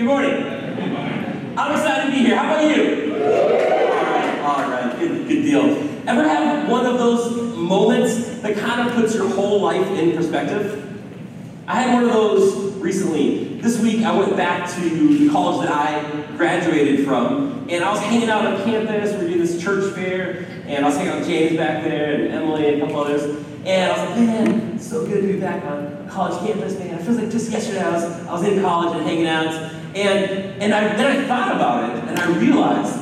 Good morning. I'm excited to be here. How about you? All right, good, good deal. Ever have one of those moments that kind of puts your whole life in perspective? I had one of those recently. This week I went back to the college that I graduated from, and I was hanging out on campus. We were doing this church fair, and I was hanging out with James back there, and Emily, and a couple others. And I was like, man, so good to be back on college campus, man. It feels like just yesterday I was, I was in college and hanging out. And, and I, then I thought about it, and I realized,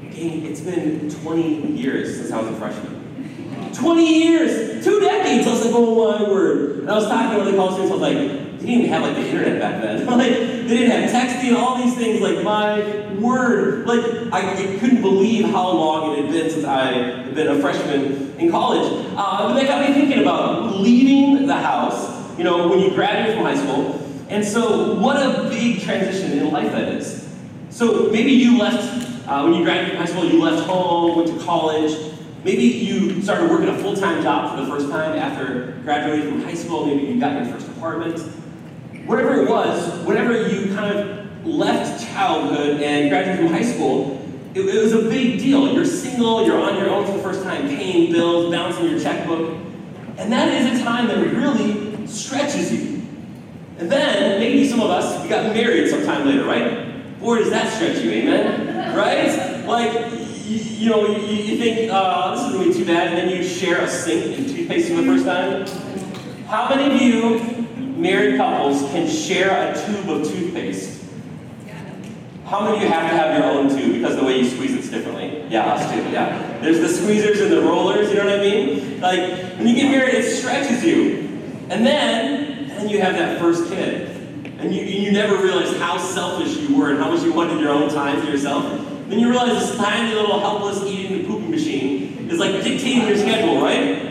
dang, it's been 20 years since I was a freshman. 20 years! Two decades! I was like, oh my word. And I was talking to the college students, I was like, they didn't even have like the internet back then. like, they didn't have texting, all these things. Like, my word. Like, I, I couldn't believe how long it had been since I had been a freshman in college. Uh, but that got me thinking about leaving the house, you know, when you graduate from high school. And so, what a big transition in life that is. So, maybe you left, uh, when you graduated high school, you left home, went to college, Maybe you started working a full-time job for the first time after graduating from high school. Maybe you got your first apartment. Whatever it was, whenever you kind of left childhood and graduated from high school, it, it was a big deal. You're single, you're on your own for the first time, paying bills, balancing your checkbook. And that is a time that really stretches you. And then, maybe some of us, we got married sometime later, right? Boy, does that stretch you, amen? Right? Like, you, you know, you, you think, uh, this is going to be too bad, and then you share a sink and toothpaste for the first time. How many of you married couples can share a tube of toothpaste? How many of you have to have your own tube because the way you squeeze it's differently? Yeah, us too, yeah. There's the squeezers and the rollers, you know what I mean? Like, when you get married, it stretches you. And then, then you have that first kid. And you, you never realize how selfish you were and how much you wanted your own time for yourself. Then you realize this tiny little helpless eating and pooping machine is like dictating your schedule, right?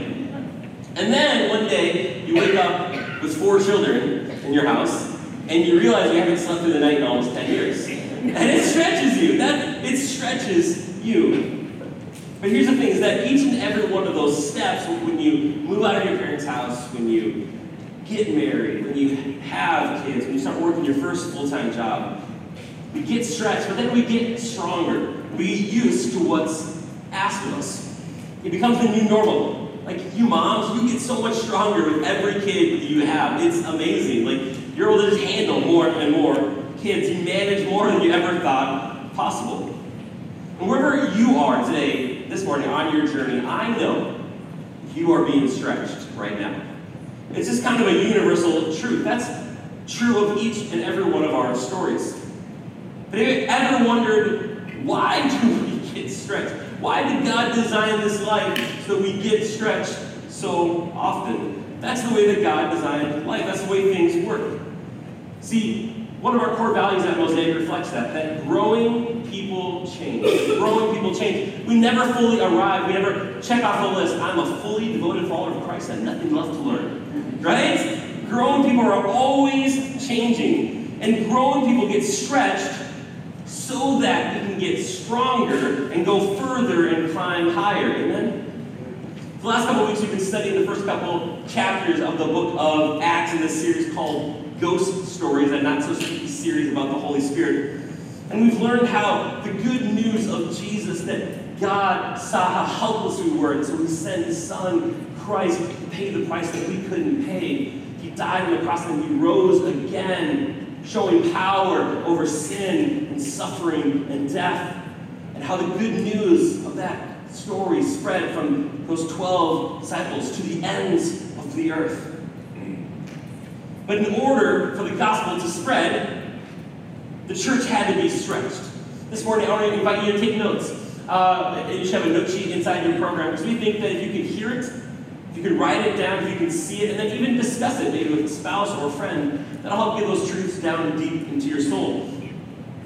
And then one day you wake up with four children in your house and you realize you haven't slept through the night in almost 10 years. And it stretches you. That it stretches you. But here's the thing is that each and every one of those steps, when you move out of your parents' house, when you get married, when you have kids, when you start working your first full-time job, we get stretched, but then we get stronger. We get used to what's asked of us. It becomes the new normal. Like you moms, you get so much stronger with every kid that you have. It's amazing. Like you're able to just handle more and more kids. You manage more than you ever thought possible. And wherever you are today, this morning, on your journey, I know you are being stretched right now. It's just kind of a universal truth. That's true of each and every one of our stories. But have you ever wondered why do we get stretched? Why did God design this life so we get stretched so often? That's the way that God designed life. That's the way things work. See, one of our core values at Mosaic reflects that, that growing people change. growing people change. We never fully arrive. We never check off the list. I'm a fully devoted follower of Christ. I have nothing left to learn. Right? Grown people are always changing. And grown people get stretched so that we can get stronger and go further and climb higher. Amen? The last couple weeks, we've been studying the first couple chapters of the book of Acts in this series called Ghost Stories, a not so spooky series about the Holy Spirit. And we've learned how the good news of Jesus that God saw how helpless we were, and so He sent His Son, Christ, pay the price that we couldn't pay. He died on the cross and He rose again showing power over sin and suffering and death, and how the good news of that story spread from those 12 disciples to the ends of the earth. But in order for the gospel to spread, the church had to be stretched. This morning, I want to invite you to take notes. Uh, you should have a note sheet inside your program because we think that if you can hear it, if you can write it down, if you can see it, and then even discuss it maybe with a spouse or a friend, that'll help get those truths down deep into your soul.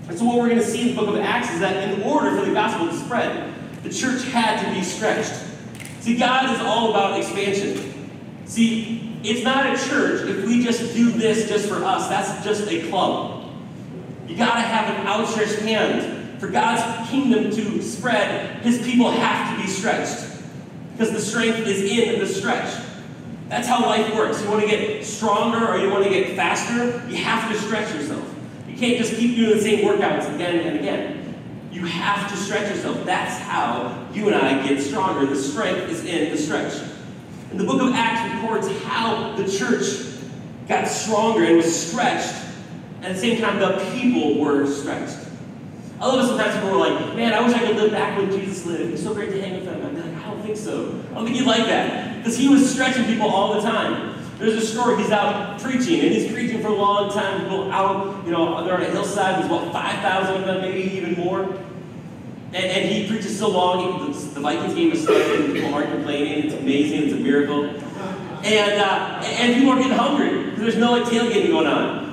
And so, what we're going to see in the book of Acts is that in order for the gospel to spread, the church had to be stretched. See, God is all about expansion. See, it's not a church if we just do this just for us. That's just a club. You got to have an outstretched hand. For God's kingdom to spread, his people have to be stretched because the strength is in the stretch. That's how life works. You want to get stronger or you want to get faster, you have to stretch yourself. You can't just keep doing the same workouts again and again. You have to stretch yourself. That's how you and I get stronger. The strength is in the stretch. And the book of Acts records how the church got stronger and was stretched. At the same time, the people were stretched. I love it sometimes people are like, man, I wish I could live back when Jesus lived. Be so great to hang with him. Think so. I don't think he'd like that. Because he was stretching people all the time. There's a story, he's out preaching, and he's preaching for a long time. People out, you know, they're on a hillside, there's about 5,000 of them, maybe even more. And, and he preaches so long, the, the Vikings game is started, and people aren't complaining. It's amazing, it's a miracle. And, uh, and people are getting hungry, because there's no like tailgating going on.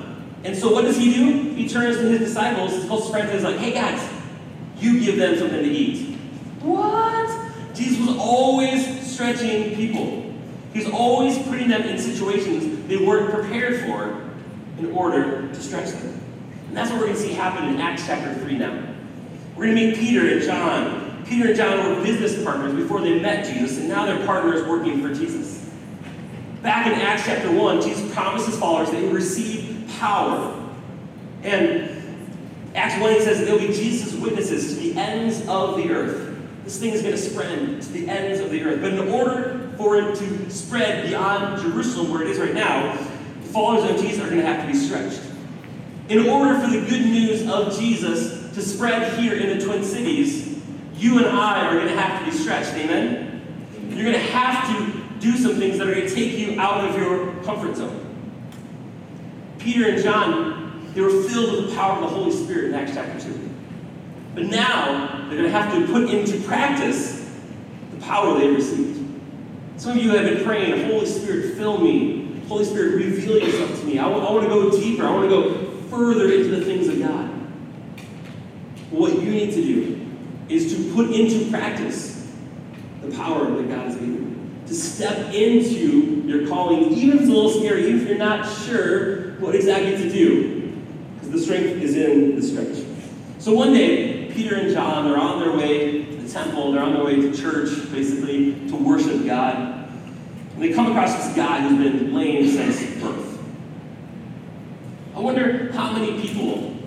And so what does he do? He turns to his disciples, his close friends, and he's like, hey guys, you give them something to eat. What? Jesus was always stretching people. He was always putting them in situations they weren't prepared for in order to stretch them. And that's what we're going to see happen in Acts chapter 3 now. We're going to meet Peter and John. Peter and John were business partners before they met Jesus, and now they're partners working for Jesus. Back in Acts chapter 1, Jesus promised his followers that they would receive power. And Acts 1 it says they'll be Jesus' witnesses to the ends of the earth. This thing is going to spread to the ends of the earth. But in order for it to spread beyond Jerusalem, where it is right now, the followers of Jesus are going to have to be stretched. In order for the good news of Jesus to spread here in the Twin Cities, you and I are going to have to be stretched. Amen? You're going to have to do some things that are going to take you out of your comfort zone. Peter and John, they were filled with the power of the Holy Spirit in Acts chapter 2. But now, they're going to have to put into practice the power they received. Some of you have been praying, Holy Spirit, fill me. Holy Spirit, reveal yourself to me. I, I want to go deeper. I want to go further into the things of God. What you need to do is to put into practice the power that God has given you. To step into your calling, even if it's a little scary, even if you're not sure what exactly to do. Because the strength is in the stretch. So one day, Peter and John are on their way to the temple, they're on their way to church, basically, to worship God. And they come across this guy who's been lame since birth. I wonder how many people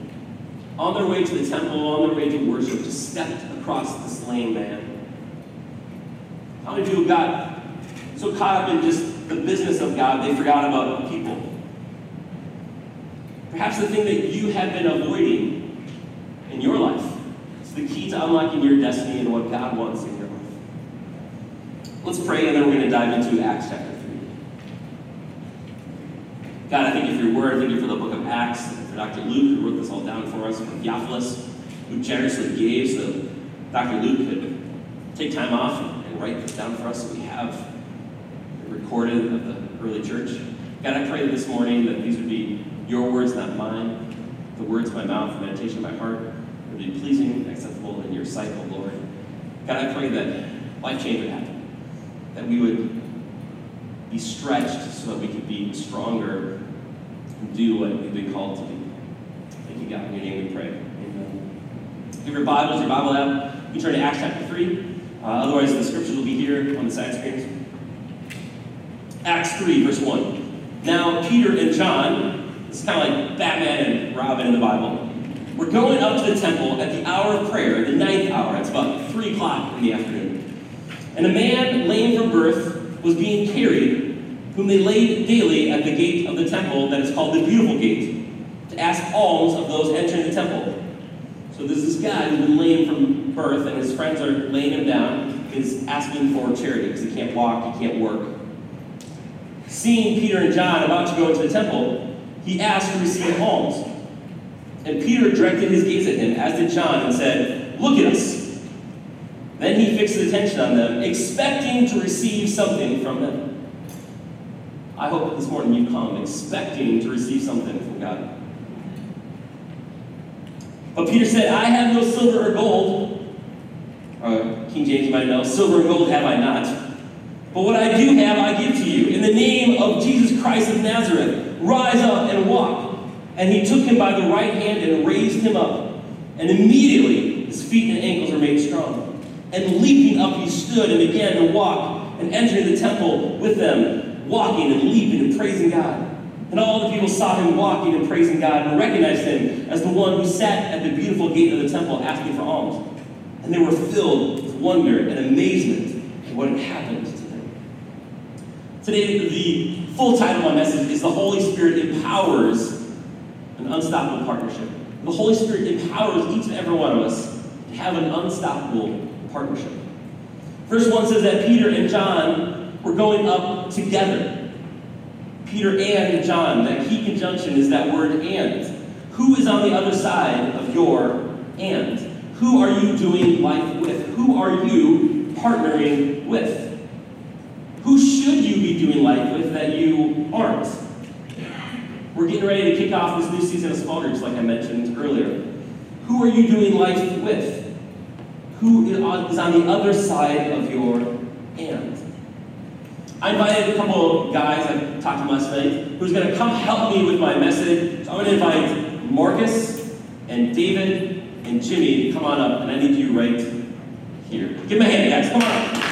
on their way to the temple, on their way to worship, just stepped across this lame man. How many people got so caught up in just the business of God they forgot about people? Perhaps the thing that you have been avoiding in your life the key to unlocking your destiny and what God wants in your life. Let's pray and then we're going to dive into Acts chapter 3. God, I thank you for your word. Thank you for the book of Acts, for Dr. Luke, who wrote this all down for us, for Theophilus, who generously gave so Dr. Luke could take time off and write this down for us so we have recorded of the early church. God, I pray this morning that these would be your words, not mine, the words of my mouth, the meditation of my heart, would be pleasing and acceptable in your sight, O Lord. God, I pray that life change would happen, that we would be stretched so that we could be stronger and do what we've been called to do. Thank you, God. In your name we pray. Amen. Give your Bibles, your Bible app. You turn to Acts chapter 3. Uh, otherwise, the scriptures will be here on the side screens. Acts 3, verse 1. Now, Peter and John, it's kind of like Batman and Robin in the Bible, we're going up to the temple at the hour of prayer, the ninth hour. It's about 3 o'clock in the afternoon. And a man lame from birth was being carried, whom they laid daily at the gate of the temple that is called the Beautiful Gate, to ask alms of those entering the temple. So there's this guy who's been lame from birth, and his friends are laying him down, is asking for charity because he can't walk, he can't work. Seeing Peter and John about to go into the temple, he asked to receive alms. And Peter directed his gaze at him, as did John, and said, Look at us. Then he fixed his attention on them, expecting to receive something from them. I hope that this morning you come expecting to receive something from God. But Peter said, I have no silver or gold. Uh, King James, might know, silver and gold have I not. But what I do have, I give to you. In the name of Jesus Christ of Nazareth, rise up and walk. And he took him by the right hand and raised him up. And immediately his feet and ankles were made strong. And leaping up, he stood and began to walk and entered the temple with them walking and leaping and praising God. And all the people saw him walking and praising God and recognized him as the one who sat at the beautiful gate of the temple asking for alms. And they were filled with wonder and amazement at what had happened to them. Today, the full title of my message is The Holy Spirit Empowers an Unstoppable Partnership. The Holy Spirit empowers each and every one of us to have an unstoppable partnership. Verse 1 says that Peter and John were going up together. Peter and John, that key conjunction is that word and. Who is on the other side of your and? Who are you doing life with? Who are you partnering with? Who should you be doing life with that you aren't? We're getting ready to kick off this new season of small groups, like I mentioned earlier. Who are you doing life with? Who is on the other side of your and? I invited a couple guys I talked to last night who's going to come help me with my message. So I'm going to invite Marcus and David and Jimmy to come on up, and I need you right here. Give them a hand, guys. Come on.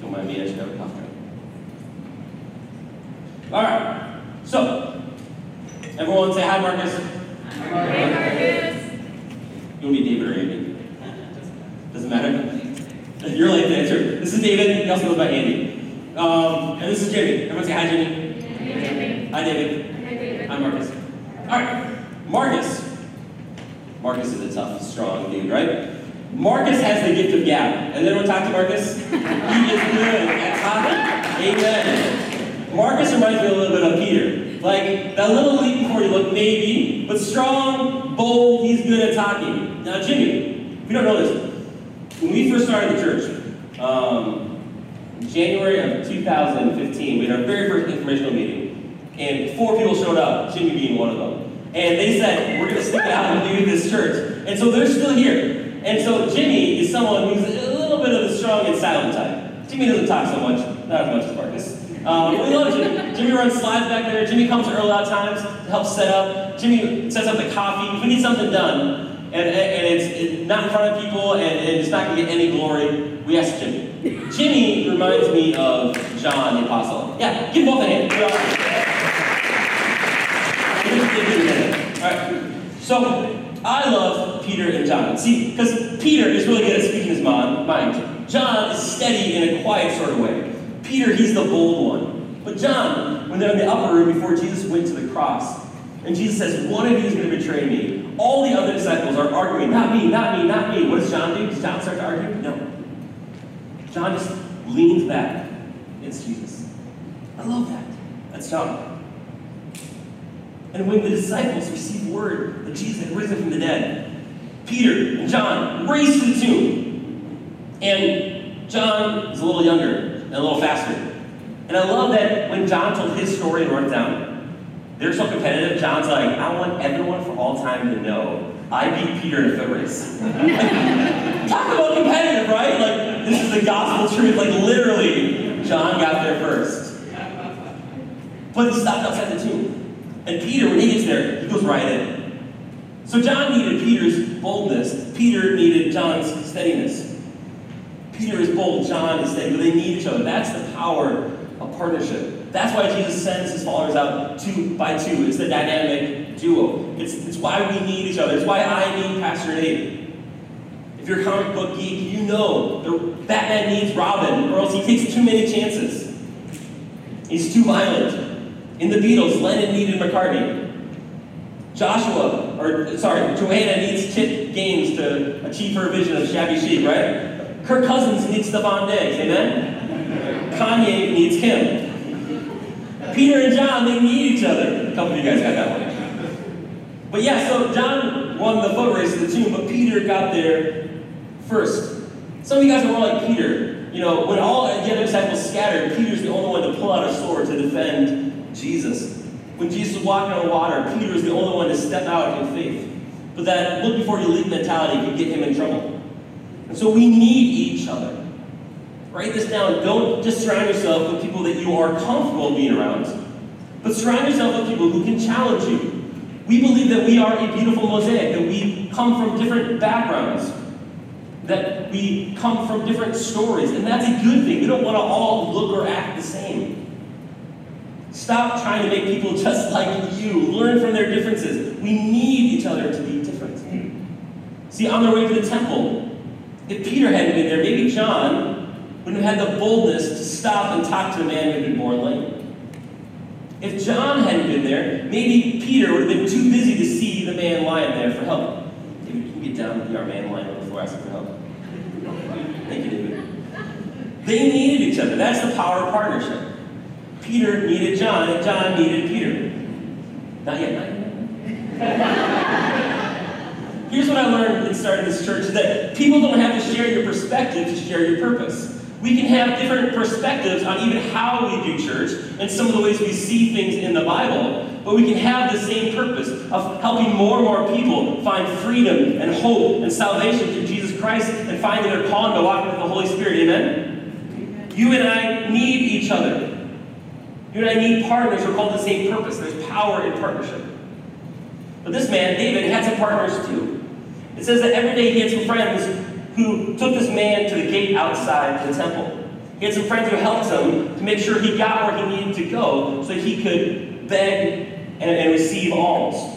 Don't mind me, I should have a cough All right. So, everyone say hi, Marcus. You want me David or Andy? Doesn't matter. You're like the answer. This is David. He also goes by Andy. Um, and this is Jimmy. Everyone say hi, Jimmy. Hi, David. Hi, David. Hi, Marcus. All right. Marcus. Marcus is a tough, strong dude, right? Marcus has the gift of gab. And then we talk to Marcus. he is good at talking. Amen. Marcus reminds me a little bit of Peter. Like that little leap before you look, maybe, but strong, bold, he's good at talking. Now, Jimmy, if you don't know this, when we first started the church, um, January of 2015, we had our very first informational meeting, and four people showed up, Jimmy being one of them. And they said, we're going to stick it out and do this church. And so they're still here. And so Jimmy is someone who's a little bit of the strong and silent type. Jimmy doesn't talk so much, not as much as Marcus. Um, we love Jimmy. Jimmy runs slides back there. Jimmy comes early at times to help set up. Jimmy sets up the coffee. We need something done, and, and it's, it's not in front of people, and, and it's not going to get any glory, we ask Jimmy. Jimmy reminds me of John the Apostle. Yeah, give him both a hand. All right. So I love Peter and John. See, because Peter is really good at speaking his mind. John is steady in a quiet sort of way. Peter, he's the bold one. But John, when they're in the upper room before Jesus went to the cross, and Jesus says, One of you is going to betray me, all the other disciples are arguing, Not me, not me, not me. What does John do? Does John start to argue? No. John just leans back. It's Jesus. I love that. That's John. And when the disciples received word that Jesus had risen from the dead, Peter and John raced to the tomb. And John is a little younger and a little faster. And I love that when John told his story and wrote it down, they're so competitive. John's like, I want everyone for all time to know I beat Peter in a foot race. Talk about competitive, right? Like, this is the gospel truth. Like, literally, John got there first. But he stopped outside the tomb. And Peter, when he gets there, he goes right in. So John needed Peter's boldness. Peter needed John's steadiness. Peter is bold, John is steady, but they need each other. That's the power of partnership. That's why Jesus sends his followers out two by two. It's the dynamic duo. It's, it's why we need each other. It's why I need Pastor Nate. If you're a comic book geek, you know the Batman needs Robin, or else he takes too many chances. He's too violent. In the Beatles, Lennon needed McCartney. Joshua, or sorry, Joanna needs Chip Gaines to achieve her vision of Shabby Chic, right? Kirk Cousins needs Stefon Diggs, amen? Kanye needs Kim. Peter and John, they need each other. A couple of you guys got that one. But yeah, so John won the foot race to the tomb, but Peter got there first. Some of you guys are more like Peter. You know, when all the other disciples scattered, Peter's the only one to pull out a sword to defend Jesus. When Jesus was walking on water, Peter was the only one to step out in faith. But that look before you leap mentality could get him in trouble. And so we need each other. Write this down. Don't just surround yourself with people that you are comfortable being around, but surround yourself with people who can challenge you, We believe that we are a beautiful mosaic, that we come from different backgrounds, that we come from different stories, and that's a good thing. We don't want to all look or act the same. Stop trying to make people just like you. Learn from their differences. We need each other to be different. See, on their way to the temple, if Peter hadn't been there, maybe John have had the boldness to stop and talk to the man who had been born lame. If John hadn't been there, maybe Peter would have been too busy to see the man lying there for help. David, can you get down and be our man lying on the floor asking for help? Thank you, David. They needed each other. That's the power of partnership. Peter needed John, and John needed Peter. Not yet, not yet. Here's what I learned in starting this church that people don't have to share your perspective to share your purpose. We can have different perspectives on even how we do church and some of the ways we see things in the Bible, but we can have the same purpose of helping more and more people find freedom and hope and salvation through Jesus Christ and finding their calling to walk with the Holy Spirit. Amen? You and I need each other. You and I need partners who are called the same purpose. There's power in partnership. But this man, David, had some partners too. It says that every day he had some friends who took this man to the gate outside the temple. He had some friends who helped him to make sure he got where he needed to go so he could beg and, and receive alms.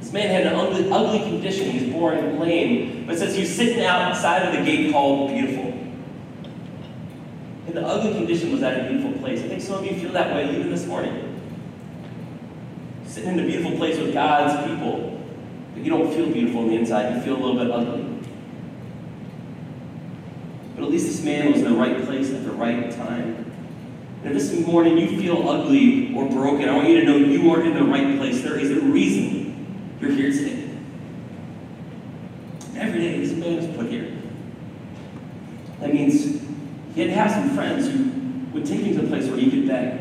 This man had an ugly, ugly condition. He was born lame. But says he was sitting outside of the gate called Beautiful. And the ugly condition was at a beautiful place. I think some of you feel that way even this morning. Sitting in a beautiful place with God's people, but you don't feel beautiful on the inside. You feel a little bit ugly. But at least this man was in the right place at the right time. And if this morning you feel ugly or broken, I want you to know you are in the right place. There is a reason you're here today. Every day this man is put here. That means he had to have some friends who would take him to a place where he could beg.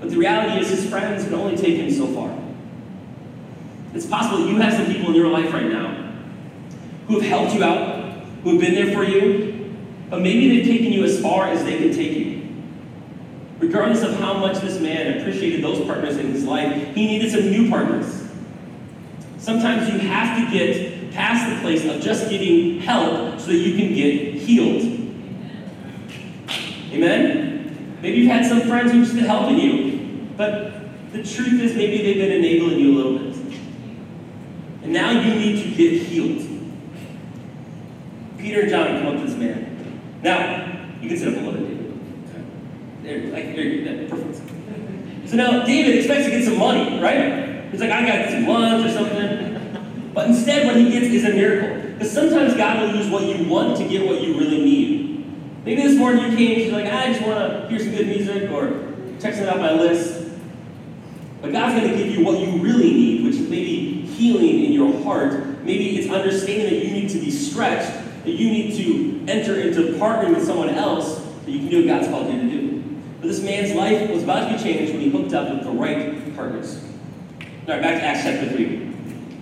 But the reality is his friends can only take him so far. It's possible you have some people in your life right now who have helped you out, who have been there for you, but maybe they've taken you as far as they can take you. Regardless of how much this man appreciated those partners in his life, he needed some new partners. Sometimes you have to get past the place of just getting help so that you can get healed. Amen? Maybe you've had some friends who've just been helping you, but the truth is maybe they've been enabling you a little bit. And now you need to get healed. Peter and John come up to this man. Now, you can sit up a little bit, David. There, like, there, perfect. So now David expects to get some money, right? He's like, I got some lunch or something. But instead, what he gets is a miracle. Because sometimes God will use what you want to get what you really need. Maybe this morning you came, you're like, I just want to hear some good music or check something out my list. But God's going to give you what you really need, which is maybe healing in your heart. Maybe it's understanding that you need to be stretched that you need to enter into partnering with someone else that you can do what God's called you to do. But this man's life was about to be changed when he hooked up with the right partners. All right, back to Acts chapter 3.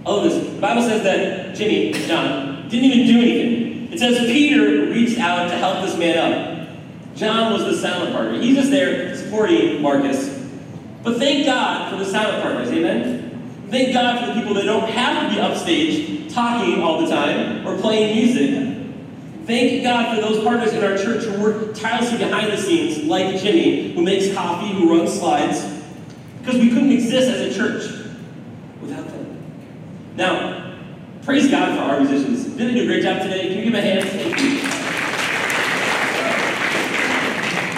Oh, this. The Bible says that Jimmy, John, didn't even do anything. It says Peter reached out to help this man up. John was the silent partner. He's just there supporting Marcus. But thank God for the silent partners, amen? Thank God for the people that don't have to be upstage talking all the time or playing music. Thank God for those partners in our church who work tirelessly behind the scenes, like Jimmy, who makes coffee, who runs slides, because we couldn't exist as a church without them. Now, praise God for our musicians. Did they do a great job today? Can you give them a hand? Thank you.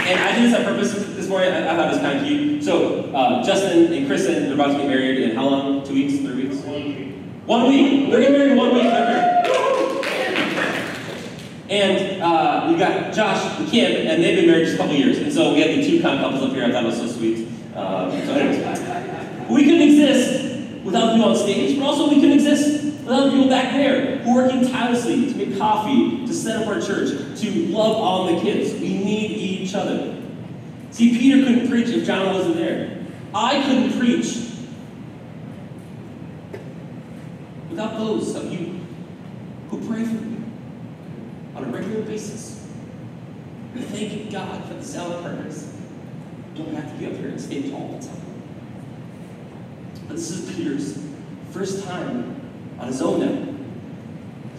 And I did this on purpose this morning. I, I thought it was kind of cute. So, uh, Justin and Kristen, they're about to get married in how long? Two weeks? Three weeks? One week. One week. They're getting married one week. And uh, we got Josh and Kim, and they've been married just a couple years. And so we had the two kind of couples up here. I thought it was so sweet. Uh, so anyways, we couldn't exist without you on stage, but also we couldn't exist without people back there who are working tirelessly to make coffee, to set up our church, to love on the kids. We need each other. See, Peter couldn't preach if John wasn't there. I couldn't preach without those of you who pray for me on a regular basis. We thank God for the salad partners. don't have to be up here and stage all the time. But this is Peter's first time on his own now.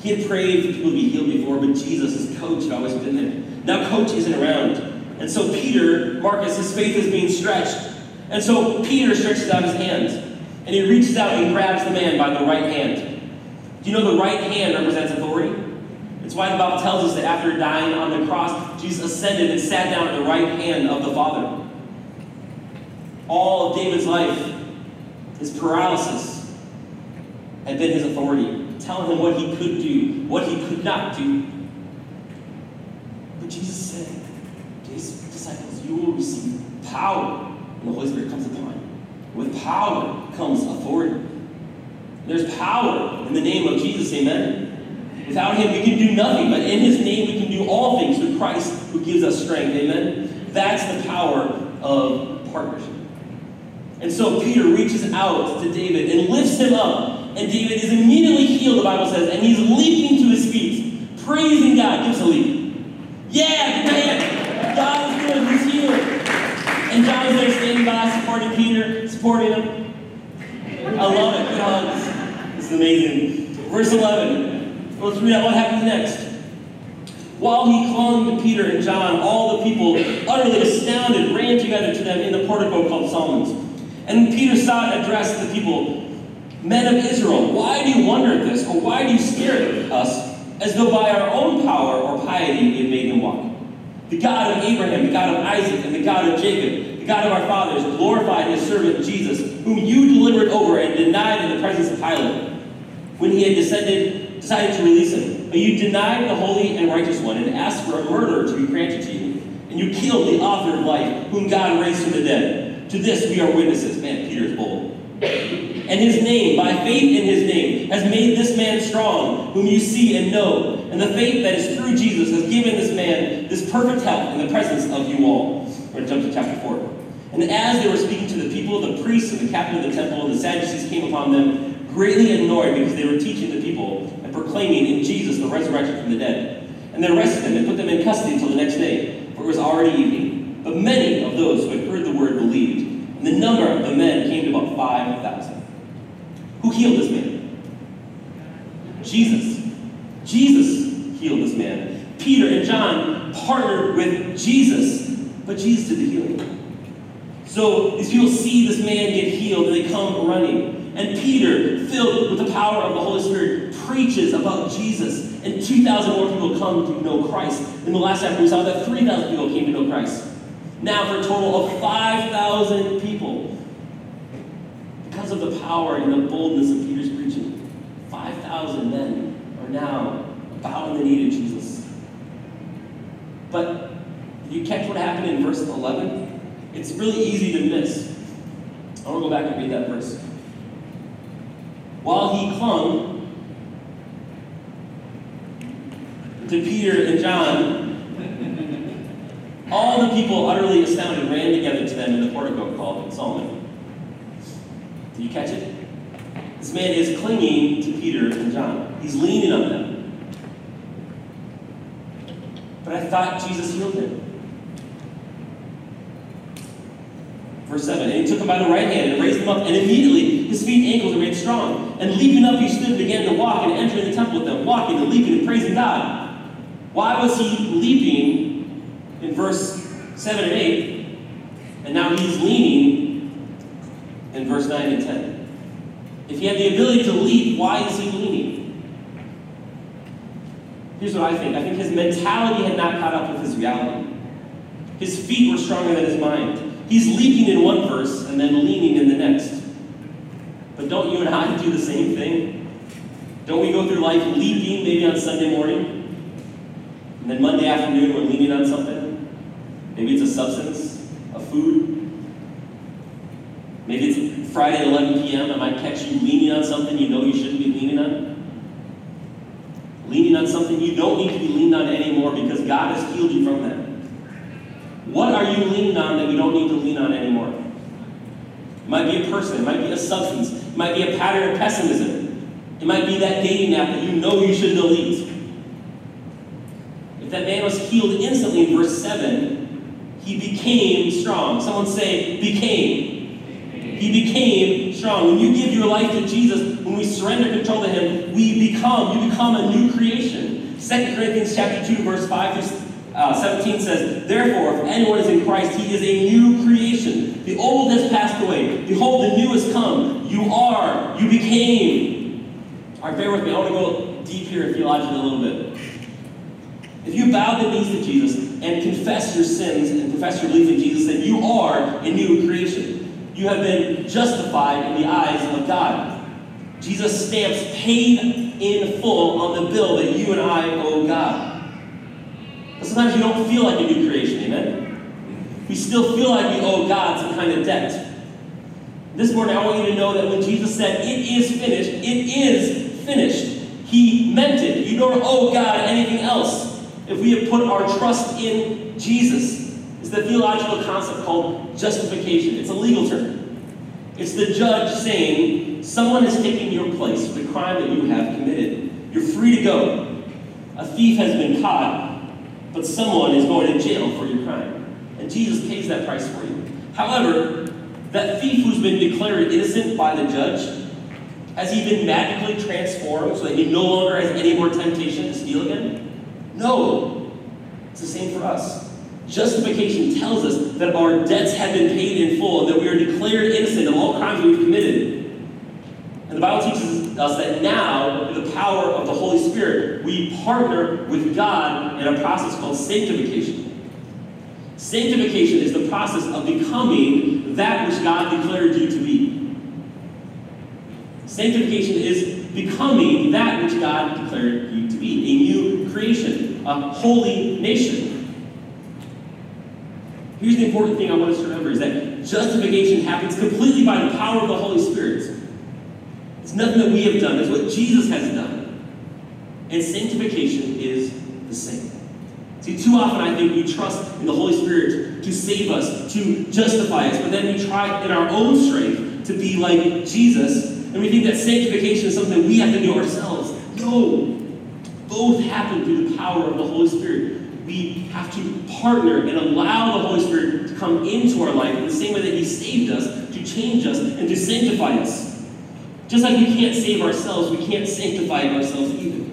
He had prayed for people to be healed before, but Jesus, his coach, had always been there. Now, coach isn't around. And so, Peter, Marcus, his faith is being stretched. And so, Peter stretches out his hand. And he reaches out and grabs the man by the right hand. Do you know the right hand represents authority? It's why the Bible tells us that after dying on the cross, Jesus ascended and sat down at the right hand of the Father. All of David's life, his paralysis, had been his authority, telling him what he could do, what he could not do. But Jesus said to his disciples, You will receive power when the Holy Spirit comes upon you. With power comes authority. There's power in the name of Jesus, amen. Without him, we can do nothing, but in his name, we can do all things through Christ who gives us strength, amen. That's the power of partnership. And so Peter reaches out to David and lifts him up, and David is immediately healed, the Bible says, and he's leaping to his feet, praising God. Give us a leap. Yeah, man! God is good, he's healed. And John is there standing by, supporting Peter, supporting him. I love it. Hugs. This is amazing. Verse 11. Read out what happens next. While he clung to Peter and John, all the people, utterly astounded, ran together to them in the portico called Solomon's. And Peter saw and addressed the people, Men of Israel, why do you wonder at this, or why do you stare at us, as though by our own power or piety we had made him walk? The God of Abraham, the God of Isaac, and the God of Jacob, the God of our fathers, glorified his servant Jesus, whom you delivered over and denied in the presence of Pilate, when he had descended, decided to release him. But you denied the holy and righteous one, and asked for a murderer to be granted to you. And you killed the author of life, whom God raised from the dead. To this we are witnesses. Man, Peter's bold. And his name, by faith in his name, has made this man strong, whom you see and know. And the faith that is through Jesus has given this man this perfect health in the presence of you all. We're going to jump to chapter 4. And as they were speaking to the people, the priests and the captain of the temple and the Sadducees came upon them, greatly annoyed because they were teaching the people proclaiming in Jesus the resurrection from the dead. And they arrested them and put them in custody until the next day, for it was already evening. But many of those who had heard the word believed, and the number of the men came to about 5,000. Who healed this man? Jesus. Jesus healed this man. Peter and John partnered with Jesus, but Jesus did the healing. So these people see this man get healed and they come running. And Peter, filled with the power of the Holy Spirit, preaches about Jesus. And 2,000 more people come to know Christ. In the last chapter, we saw that 3,000 people came to know Christ. Now, for a total of 5,000 people. Because of the power and the boldness of Peter's preaching, 5,000 men are now bowing the knee to Jesus. But you catch what happened in verse 11? It's really easy to miss. I want to go back and read that verse. While he clung to Peter and John, all the people, utterly astounded, ran together to them in the portico called Solomon. Did you catch it? This man is clinging to Peter and John. He's leaning on them. But I thought Jesus healed him. Verse 7 And he took him by the right hand and raised him up, and immediately his feet and ankles were made strong. And leaping up, he stood and began to walk and enter the temple with them, walking and leaping and praising God. Why was he leaping in verse 7 and 8? And now he's leaning in verse 9 and 10. If he had the ability to leap, why is he leaning? Here's what I think I think his mentality had not caught up with his reality. His feet were stronger than his mind. He's leaping in one verse and then leaning in the next. But don't you and I do the same thing? Don't we go through life leaping maybe on Sunday morning? And then Monday afternoon we're leaning on something? Maybe it's a substance, a food. Maybe it's Friday at 11 p.m. I might catch you leaning on something you know you shouldn't be leaning on. Leaning on something you don't need to be leaned on anymore because God has healed you from that. What are you leaning on that you don't need to lean on anymore? It might be a person, it might be a substance, it might be a pattern of pessimism. It might be that dating app that you know you should delete. That man was healed instantly in verse 7, he became strong. Someone say, became. He became strong. When you give your life to Jesus, when we surrender control to Him, we become, you become a new creation. 2 Corinthians chapter 2, verse 5 through uh, 17 says, Therefore, if anyone is in Christ, he is a new creation. The old has passed away. Behold, the new has come. You are, you became. All right, bear with me. I want to go deep here theologically a little bit. If you bow the knees to Jesus and confess your sins and profess your belief in Jesus, then you are a new creation. You have been justified in the eyes of God. Jesus stamps paid in full on the bill that you and I owe God. But sometimes you don't feel like a new creation, amen? We still feel like we owe God some kind of debt. This morning, I want you to know that when Jesus said, It is finished, it is finished. He meant it. You don't owe God anything else if we have put our trust in Jesus. It's the theological concept called justification. It's a legal term. It's the judge saying, Someone has taken your place for the crime that you have committed. You're free to go. A thief has been caught but someone is going to jail for your crime. And Jesus pays that price for you. However, that thief who's been declared innocent by the judge, has he been magically transformed so that he no longer has any more temptation to steal again? No. It's the same for us. Justification tells us that our debts have been paid in full that we are declared innocent of all crimes we've committed. And the Bible teaches us that now, through the power of the Holy Spirit, we partner with God in a process called sanctification. Sanctification is the process of becoming that which God declared you to be. Sanctification is becoming that which God declared you to be a new creation, a holy nation. Here's the important thing I want us to remember is that justification happens completely by the power of the Holy Spirit. It's nothing that we have done, it's what Jesus has done. And sanctification is the same. See, too often I think we trust in the Holy Spirit to save us, to justify us, but then we try in our own strength to be like Jesus, and we think that sanctification is something we have to do ourselves. No, both happen through the power of the Holy Spirit. We have to partner and allow the Holy Spirit to come into our life in the same way that He saved us, to change us, and to sanctify us. Just like we can't save ourselves, we can't sanctify ourselves either.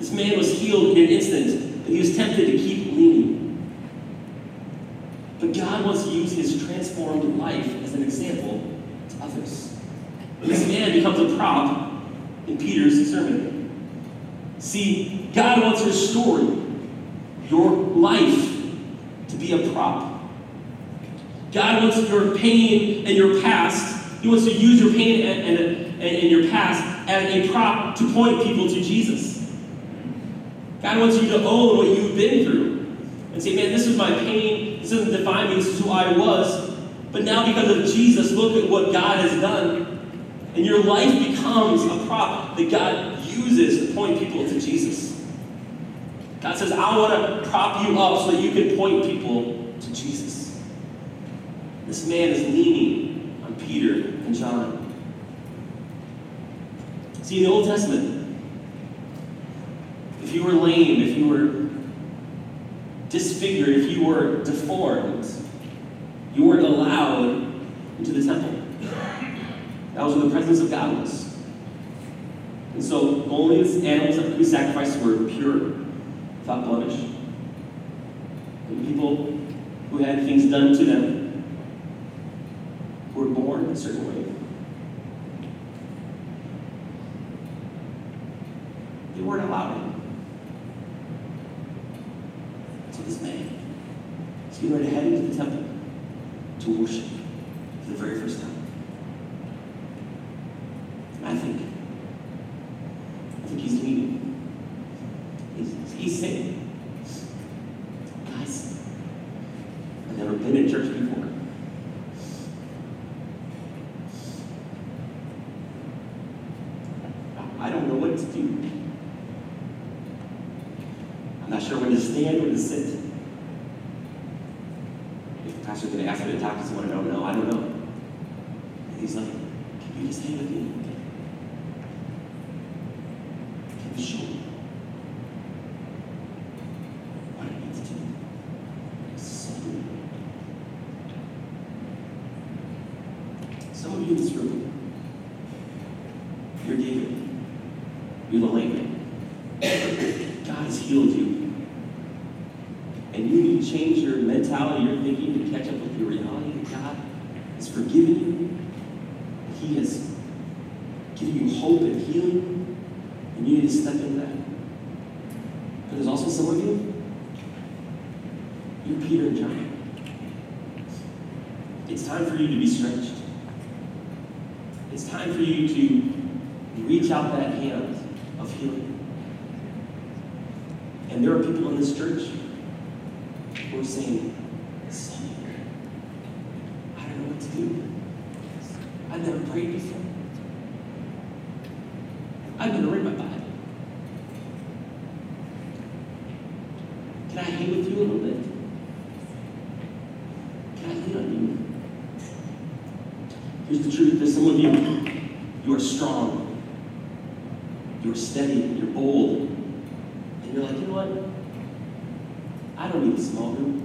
This man was healed in an instant, but he was tempted to keep leaning. But God wants to use his transformed life as an example to others. This man becomes a prop in Peter's sermon. See, God wants your story, your life, to be a prop. God wants your pain and your past he wants to use your pain and, and, and your past as a prop to point people to Jesus. God wants you to own what you've been through and say, man, this is my pain. This doesn't define me. This is who I was. But now, because of Jesus, look at what God has done. And your life becomes a prop that God uses to point people to Jesus. God says, I want to prop you up so that you can point people to Jesus. This man is leaning on Peter and John. See, in the Old Testament, if you were lame, if you were disfigured, if you were deformed, you weren't allowed into the temple. That was where the presence of God was. And so only the animals that could be sacrificed were pure, without blemish. And people who had things done to them were born a certain way. They weren't allowed in. So this man is getting ready to head into the temple to worship for the very first time. And I think, I think he's leaving. He's, he's saying, guys, I've never been in church before. stand or to sit? If the pastor's going to ask me to talk to someone I don't know, I don't know. And he's like, can you just hang with me? Can you show me what I need to do? So, and you need to change your mentality, your thinking to catch up with your reality that God has forgiven you. He has given you hope and healing, and you need to step into that. But there's also some of you, you're Peter and John. It's time for you to be stretched. It's time for you to reach out that hand of healing. And there are people in this church who are saying, Sonny, I don't know what to do. I've never prayed before. I've never read my Bible. Can I hang with you a little bit? Can I lean on you? Here's the truth. There's some of you, you are strong. You're steady. You're bold. And you're like, you know what? I don't need a small group.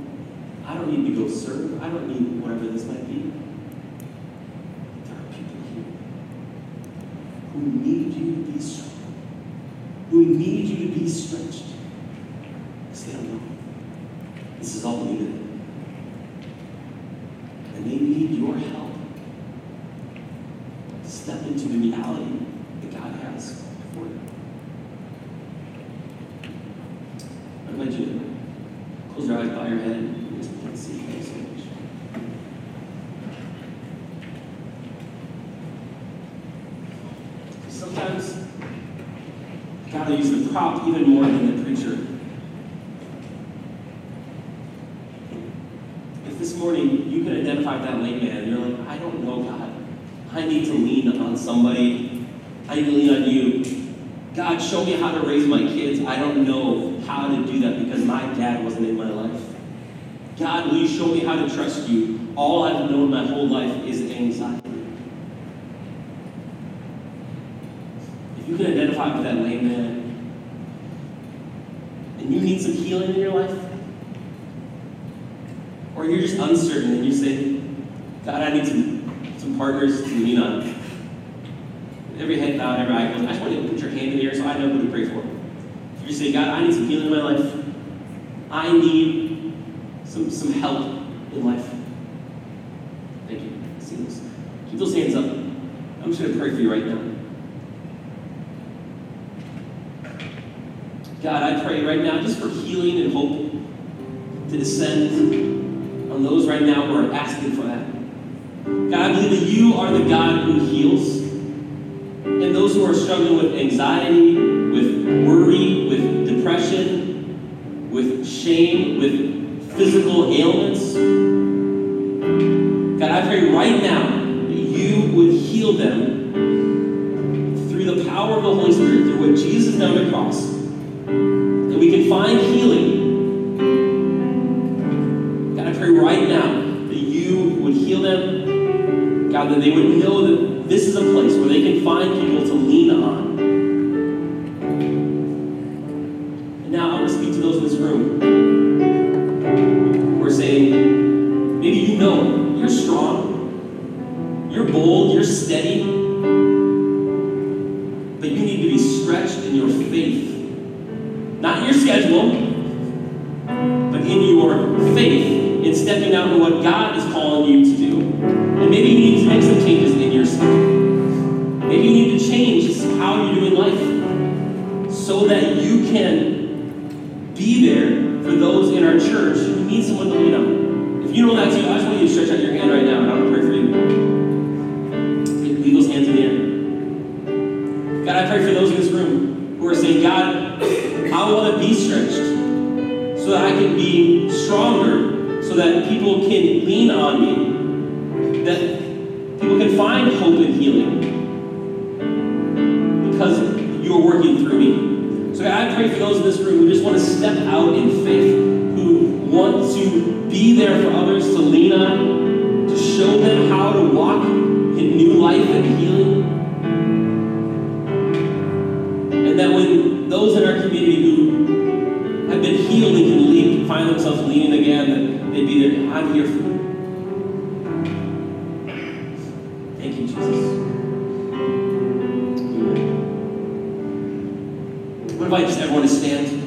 I don't need to go serve. I don't need whatever this might be. There are people here who need you to be strong, who need you to be stretched. Because they know. This is all needed. And they need your help to step into the reality that God has for you. You close your eyes, bow your head, and just to see so much. Sometimes God will use the prop even more than the preacher. If this morning you can identify that lame man, you're like, I don't know, God. I need to lean on somebody. I need to lean on you. God, show me how to raise my kids. I don't know how to do that because my dad wasn't in my life. God, will you show me how to trust you? All I've known my whole life is anxiety. If you can identify with that lame man and you need some healing in your life, or you're just uncertain and you say, God, I need some, some partners to lean on. Every head bowed, every eye closed. I just want you to put your hand in the air so I know who to pray for. You say, God, I need some healing in my life, I need some, some help in life. Thank you. See? Keep those hands up. I'm just going to pray for you right now. God, I pray right now just for healing and hope to descend on those right now who are asking for that. God, I believe that you are the God who heals. And those who are struggling with anxiety, with worry, shame, with physical ailments, God, I pray right now that you would heal them through the power of the Holy Spirit, through what Jesus done on the cross, that we can find healing. God, I pray right now that you would heal them. God, that they would know that this is a place where they can find people to lean on. And now I want to speak to those in this room those in our community who have been healed and can lean, find themselves leaning again, that they'd be there. I'm here for you. Thank you, Jesus. Amen. What if I just everyone to stand?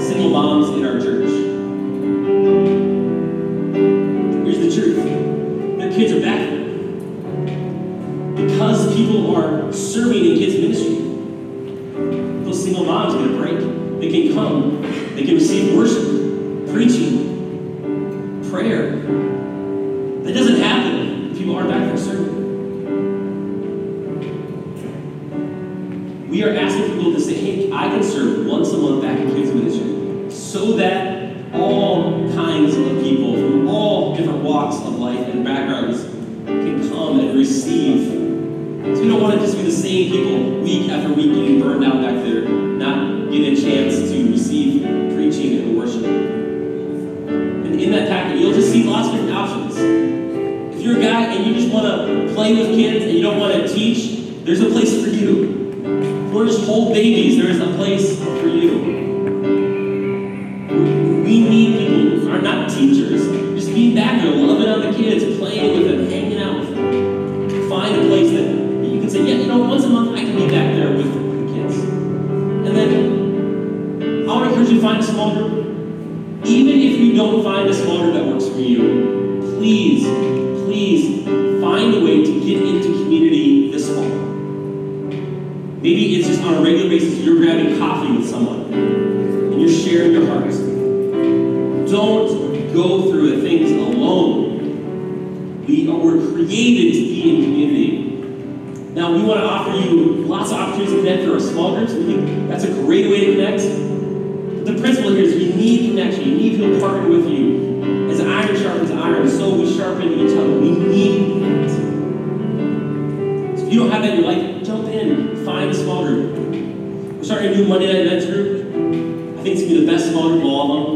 single moms in our church. Here's the truth their kids are back Because people are serving in kids' ministry, those single moms get a break. They can come, they can receive this motor that works for you, please, please find a way to get into community this fall. Maybe it's just on a regular basis you're grabbing coffee with someone and you're sharing your heart. Don't go through things alone. We are, were created to be in community. Now, we want to offer you lots of opportunities to connect through our small groups. We think that's a great way to connect. But the principle here is you need connection. You need people partner with you sharpen each other. We need that. So if you don't have that in your life, jump in. Find a small group. We're starting a new Monday night men's group. I think it's going to be the best small group of all of them.